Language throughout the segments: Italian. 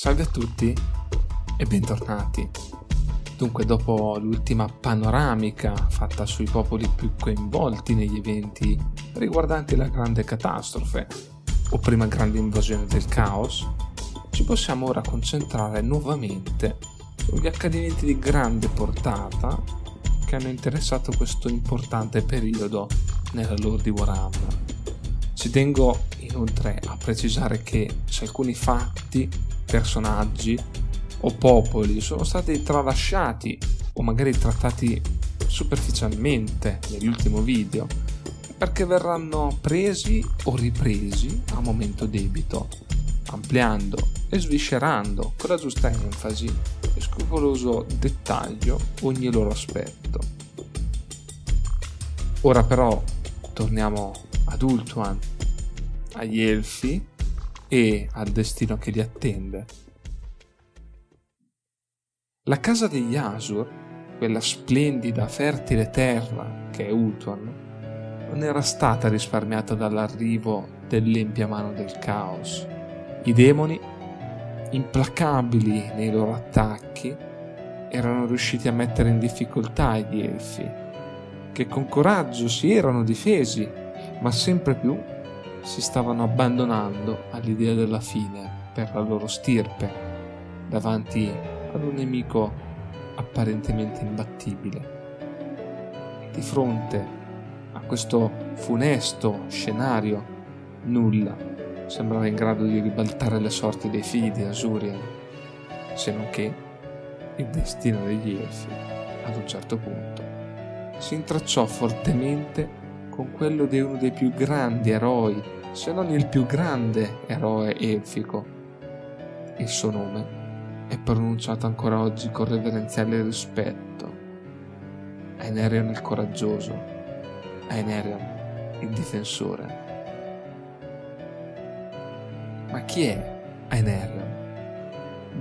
Salve a tutti e bentornati. Dunque, dopo l'ultima panoramica fatta sui popoli più coinvolti negli eventi riguardanti la grande catastrofe o prima grande invasione del caos, ci possiamo ora concentrare nuovamente sugli accadimenti di grande portata che hanno interessato questo importante periodo nella lore di Warhammer. Ci tengo inoltre a precisare che se alcuni fatti, personaggi o popoli sono stati tralasciati o magari trattati superficialmente nell'ultimo video, perché verranno presi o ripresi a momento debito, ampliando e sviscerando con la giusta enfasi e scrupoloso dettaglio ogni loro aspetto. Ora però torniamo ad Ultuan, agli Elfi e al destino che li attende. La casa degli Asur, quella splendida, fertile terra che è Ultuan, non era stata risparmiata dall'arrivo dell'empia mano del caos. I demoni, implacabili nei loro attacchi, erano riusciti a mettere in difficoltà gli elfi, che con coraggio si erano difesi, ma sempre più si stavano abbandonando all'idea della fine per la loro stirpe, davanti ad un nemico apparentemente imbattibile. Di fronte a questo funesto scenario, nulla sembrava in grado di ribaltare le sorti dei figli di Asurian, se non che il destino degli Elfi ad un certo punto si intracciò fortemente con quello di uno dei più grandi eroi, se non il più grande eroe elfico. Il suo nome è pronunciato ancora oggi con reverenziale rispetto. Aenerion il coraggioso, Aenerion il difensore. Ma chi è Aenerion?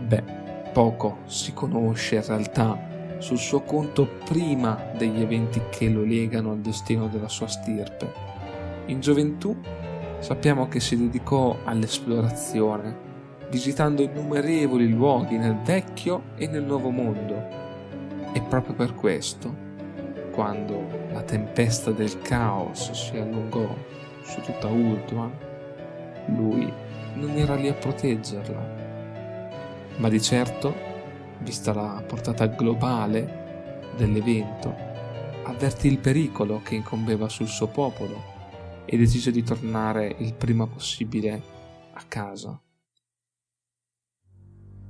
Beh, poco si conosce in realtà sul suo conto prima degli eventi che lo legano al destino della sua stirpe. In gioventù sappiamo che si dedicò all'esplorazione, visitando innumerevoli luoghi nel vecchio e nel nuovo mondo. E proprio per questo, quando la tempesta del caos si allungò su tutta Ultima, lui non era lì a proteggerla. Ma di certo vista la portata globale dell'evento, avvertì il pericolo che incombeva sul suo popolo e decise di tornare il prima possibile a casa.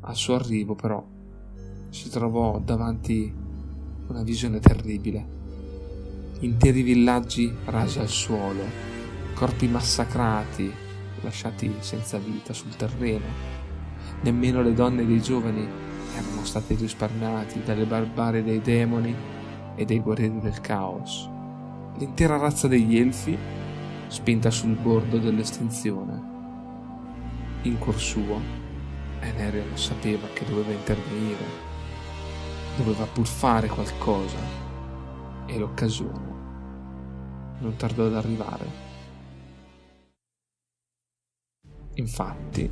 Al suo arrivo, però, si trovò davanti una visione terribile. Interi villaggi rasi al suolo, corpi massacrati, lasciati senza vita sul terreno. Nemmeno le donne e i giovani erano stati risparmiati dalle barbarie dei demoni e dei guerrieri del caos. L'intera razza degli elfi spinta sul bordo dell'estinzione. In cuor suo, Enerion sapeva che doveva intervenire, doveva pur fare qualcosa e l'occasione non tardò ad arrivare. Infatti,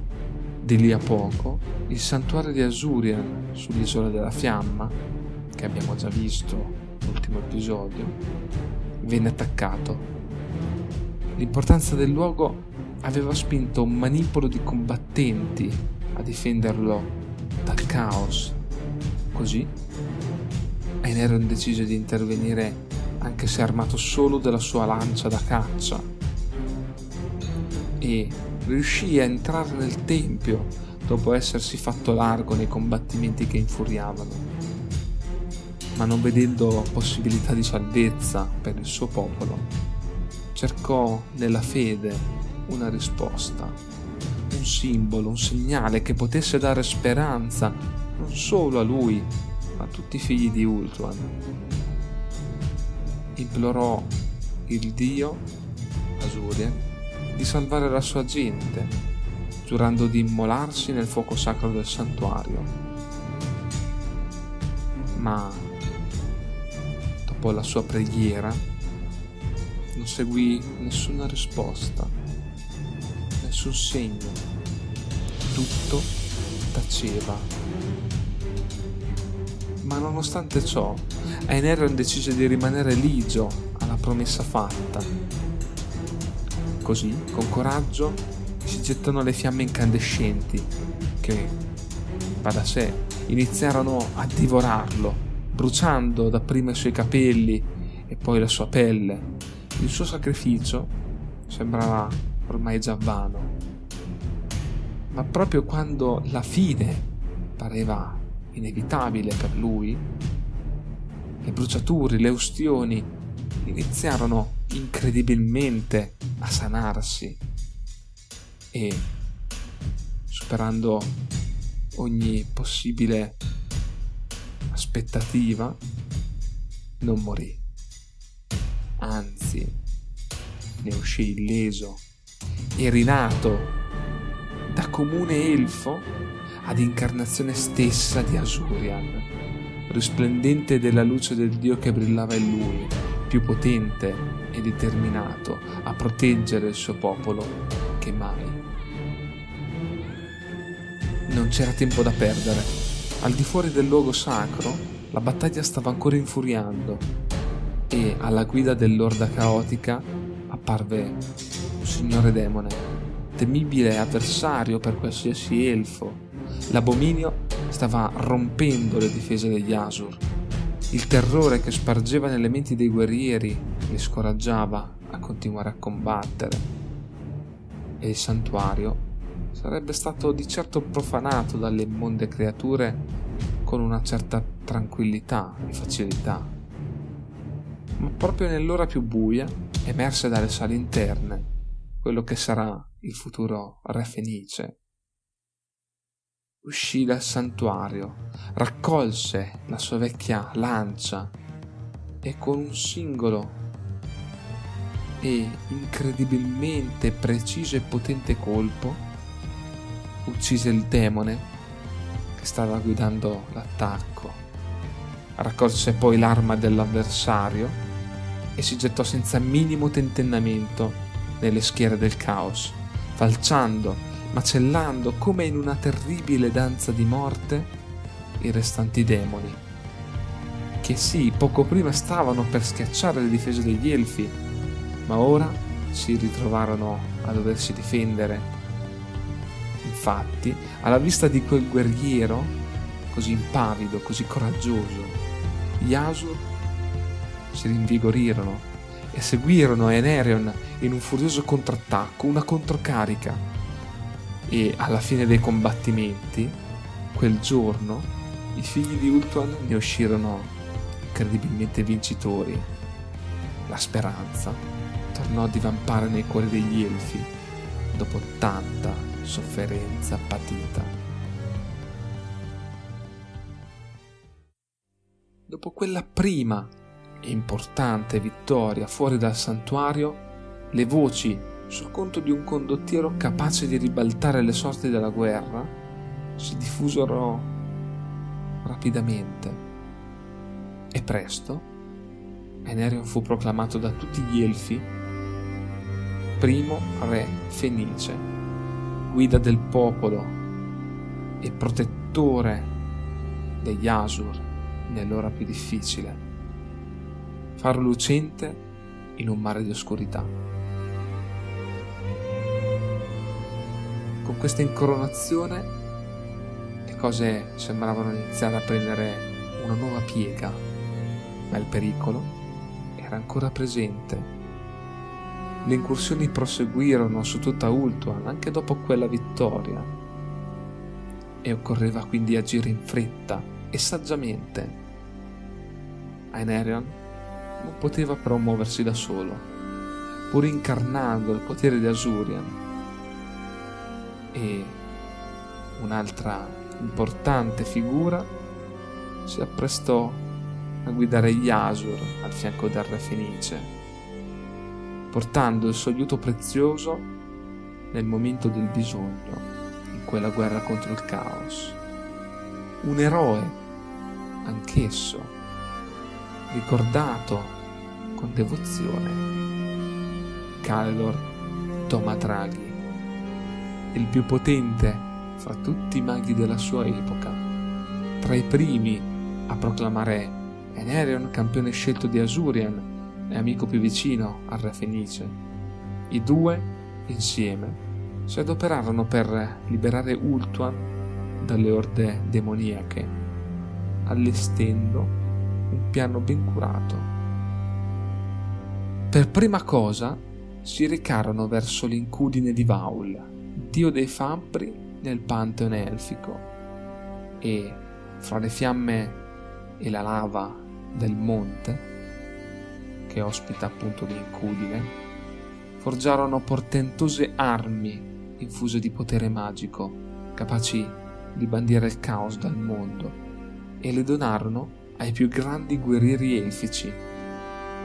di lì a poco, il santuario di Asurian sull'isola della fiamma, che abbiamo già visto nell'ultimo episodio, venne attaccato. L'importanza del luogo aveva spinto un manipolo di combattenti a difenderlo dal caos. Così, Aeneron decise di intervenire anche se armato solo della sua lancia da caccia e riuscì a entrare nel tempio dopo essersi fatto largo nei combattimenti che infuriavano. Ma non vedendo possibilità di salvezza per il suo popolo, cercò nella fede una risposta, un simbolo, un segnale che potesse dare speranza non solo a lui, ma a tutti i figli di Ultuan. Implorò il dio Asurien di salvare la sua gente, giurando di immolarsi nel fuoco sacro del santuario. Ma dopo la sua preghiera non seguì nessuna risposta, nessun segno. Tutto taceva. Ma nonostante ciò, Aenerion decise di rimanere ligio alla promessa fatta. Così, con coraggio, si gettano le fiamme incandescenti che, va da sé, iniziarono a divorarlo, bruciando dapprima i suoi capelli e poi la sua pelle. Il suo sacrificio sembrava ormai già vano. Ma proprio quando la fine pareva inevitabile per lui, le bruciature, le ustioni iniziarono incredibilmente a sanarsi e superando ogni possibile aspettativa non morì anzi ne uscì illeso e rinato da comune elfo ad incarnazione stessa di Asurian, risplendente della luce del Dio che brillava in lui, più potente e determinato a proteggere il suo popolo che mai. Non c'era tempo da perdere. Al di fuori del luogo sacro, la battaglia stava ancora infuriando e alla guida dell'orda caotica apparve un signore demone, temibile avversario per qualsiasi elfo. L'abominio stava rompendo le difese degli Asur. Il terrore che spargeva nelle menti dei guerrieri li scoraggiava a continuare a combattere. E il santuario sarebbe stato di certo profanato dalle immonde creature con una certa tranquillità e facilità ma proprio nell'ora più buia emerse dalle sale interne quello che sarà il futuro re Fenice. Uscì dal santuario, raccolse la sua vecchia lancia e con un singolo e incredibilmente preciso e potente colpo uccise il demone che stava guidando l'attacco. Raccolse poi l'arma dell'avversario e si gettò senza minimo tentennamento nelle schiere del caos, falciando, macellando come in una terribile danza di morte i restanti demoni, che sì, poco prima stavano per schiacciare le difese degli elfi, ma ora si ritrovarono a doversi difendere. Infatti, alla vista di quel guerriero, così impavido, così coraggioso, gli Asur si rinvigorirono e seguirono Enerion in un furioso contrattacco, una controcarica. E alla fine dei combattimenti, quel giorno, i figli di Ultuan ne uscirono incredibilmente vincitori. La speranza tornò a divampare nei cuori degli elfi dopo tanta sofferenza patita. Dopo quella prima importante vittoria fuori dal santuario, le voci sul conto di un condottiero capace di ribaltare le sorti della guerra si diffusero rapidamente. E presto Enerion fu proclamato da tutti gli elfi primo re fenice, guida del popolo e protettore degli Asur nell'ora più difficile faro lucente in un mare di oscurità. Con questa incoronazione le cose sembravano iniziare a prendere una nuova piega, ma il pericolo era ancora presente. Le incursioni proseguirono su tutta Ultuan anche dopo quella vittoria e occorreva quindi agire in fretta e saggiamente. Aenerion non poteva però muoversi da solo, pur incarnando il potere di Asurian. E un'altra importante figura si apprestò a guidare gli Asur al fianco del re Fenice, portando il suo aiuto prezioso nel momento del bisogno, in quella guerra contro il caos. Un eroe, anch'esso, ricordato con devozione. Calor Tomatraghi, il più potente fra tutti i maghi della sua epoca. Tra i primi a proclamare Enerion campione scelto di Asurian e amico più vicino al re Fenice. I due, insieme, si adoperarono per liberare Ultuan dalle orde demoniache, allestendo un piano ben curato. Per prima cosa si recarono verso l'incudine di Vaul, dio dei fabbri nel pantheon elfico, e fra le fiamme e la lava del monte, che ospita appunto l'incudine, forgiarono portentose armi infuse di potere magico, capaci di bandire il caos dal mondo, e le donarono ai più grandi guerrieri elfici,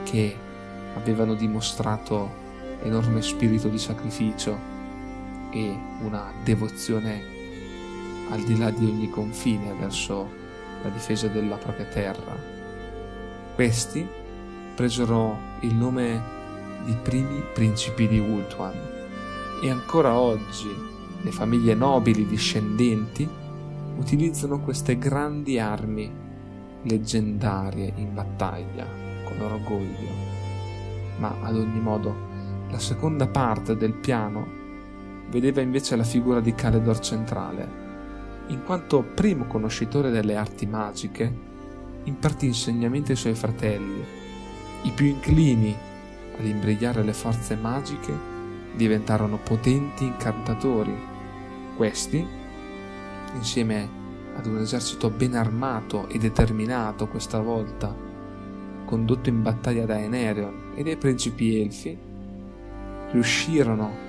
che avevano dimostrato enorme spirito di sacrificio e una devozione al di là di ogni confine verso la difesa della propria terra. Questi presero il nome di primi principi di Ultuan e ancora oggi le famiglie nobili discendenti utilizzano queste grandi armi leggendarie in battaglia con orgoglio. Ma ad ogni modo, la seconda parte del piano vedeva invece la figura di Caledor centrale. In quanto primo conoscitore delle arti magiche, impartì insegnamenti ai suoi fratelli, i più inclini ad imbrigliare le forze magiche diventarono potenti incantatori. Questi, insieme ad un esercito ben armato e determinato questa volta, condotto in battaglia da Enerion e dai principi elfi, riuscirono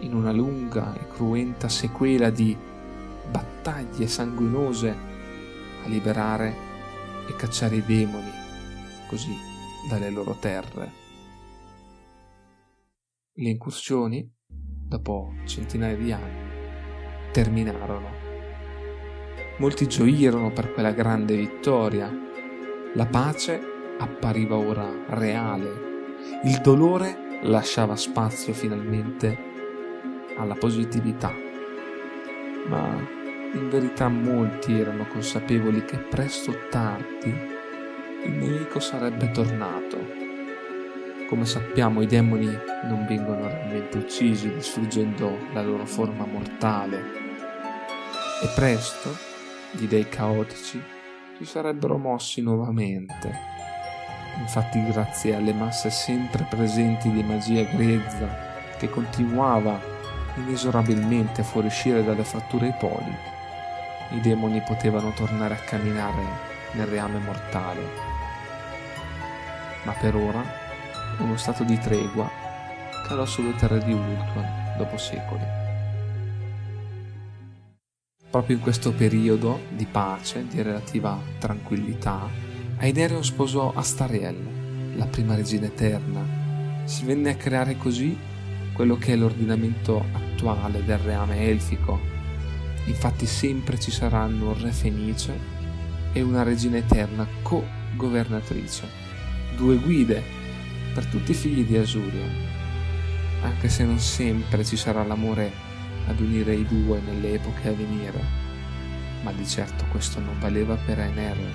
in una lunga e cruenta sequela di battaglie sanguinose a liberare e cacciare i demoni così dalle loro terre. Le incursioni, dopo centinaia di anni, terminarono. Molti gioirono per quella grande vittoria. La pace appariva ora reale. Il dolore lasciava spazio finalmente alla positività. Ma in verità molti erano consapevoli che presto o tardi il nemico sarebbe tornato come sappiamo i demoni non vengono realmente uccisi distruggendo la loro forma mortale e presto gli dei caotici si sarebbero mossi nuovamente. Infatti grazie alle masse sempre presenti di magia grezza che continuava inesorabilmente a fuoriuscire dalle fratture ai poli, i demoni potevano tornare a camminare nel reame mortale. Ma per ora uno stato di tregua calò sulle terre di Ultuan dopo secoli. Proprio in questo periodo di pace, di relativa tranquillità, Aiderion sposò Astariel, la prima regina eterna. Si venne a creare così quello che è l'ordinamento attuale del reame elfico. Infatti sempre ci saranno un re fenice e una regina eterna co-governatrice, due guide per tutti i figli di Asurion, anche se non sempre ci sarà l'amore ad unire i due nelle epoche a venire, ma di certo questo non valeva per Aenerion.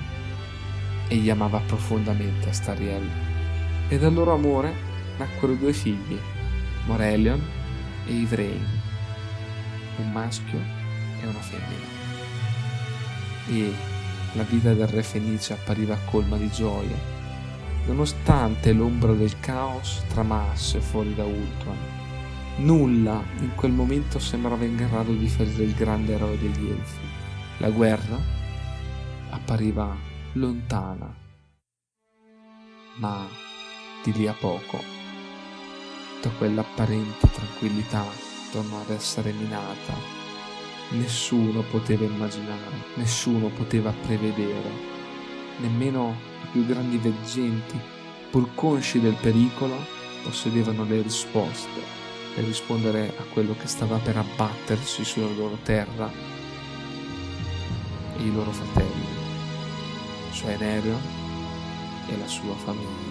Egli amava profondamente Astariel, e dal loro amore nacquero due figli, Morelion e Ivrain, un maschio e una femmina. E la vita del re Fenice appariva colma di gioia nonostante l'ombra del caos tramasse fuori da Ultron. Nulla in quel momento sembrava in grado di ferire il grande eroe degli Elfi. La guerra appariva lontana, ma di lì a poco, tutta quell'apparente tranquillità tornò ad essere minata. Nessuno poteva immaginare, nessuno poteva prevedere nemmeno i più grandi veggenti, pur consci del pericolo, possedevano le risposte per rispondere a quello che stava per abbattersi sulla loro terra e i loro fratelli, cioè Nerio e la sua famiglia.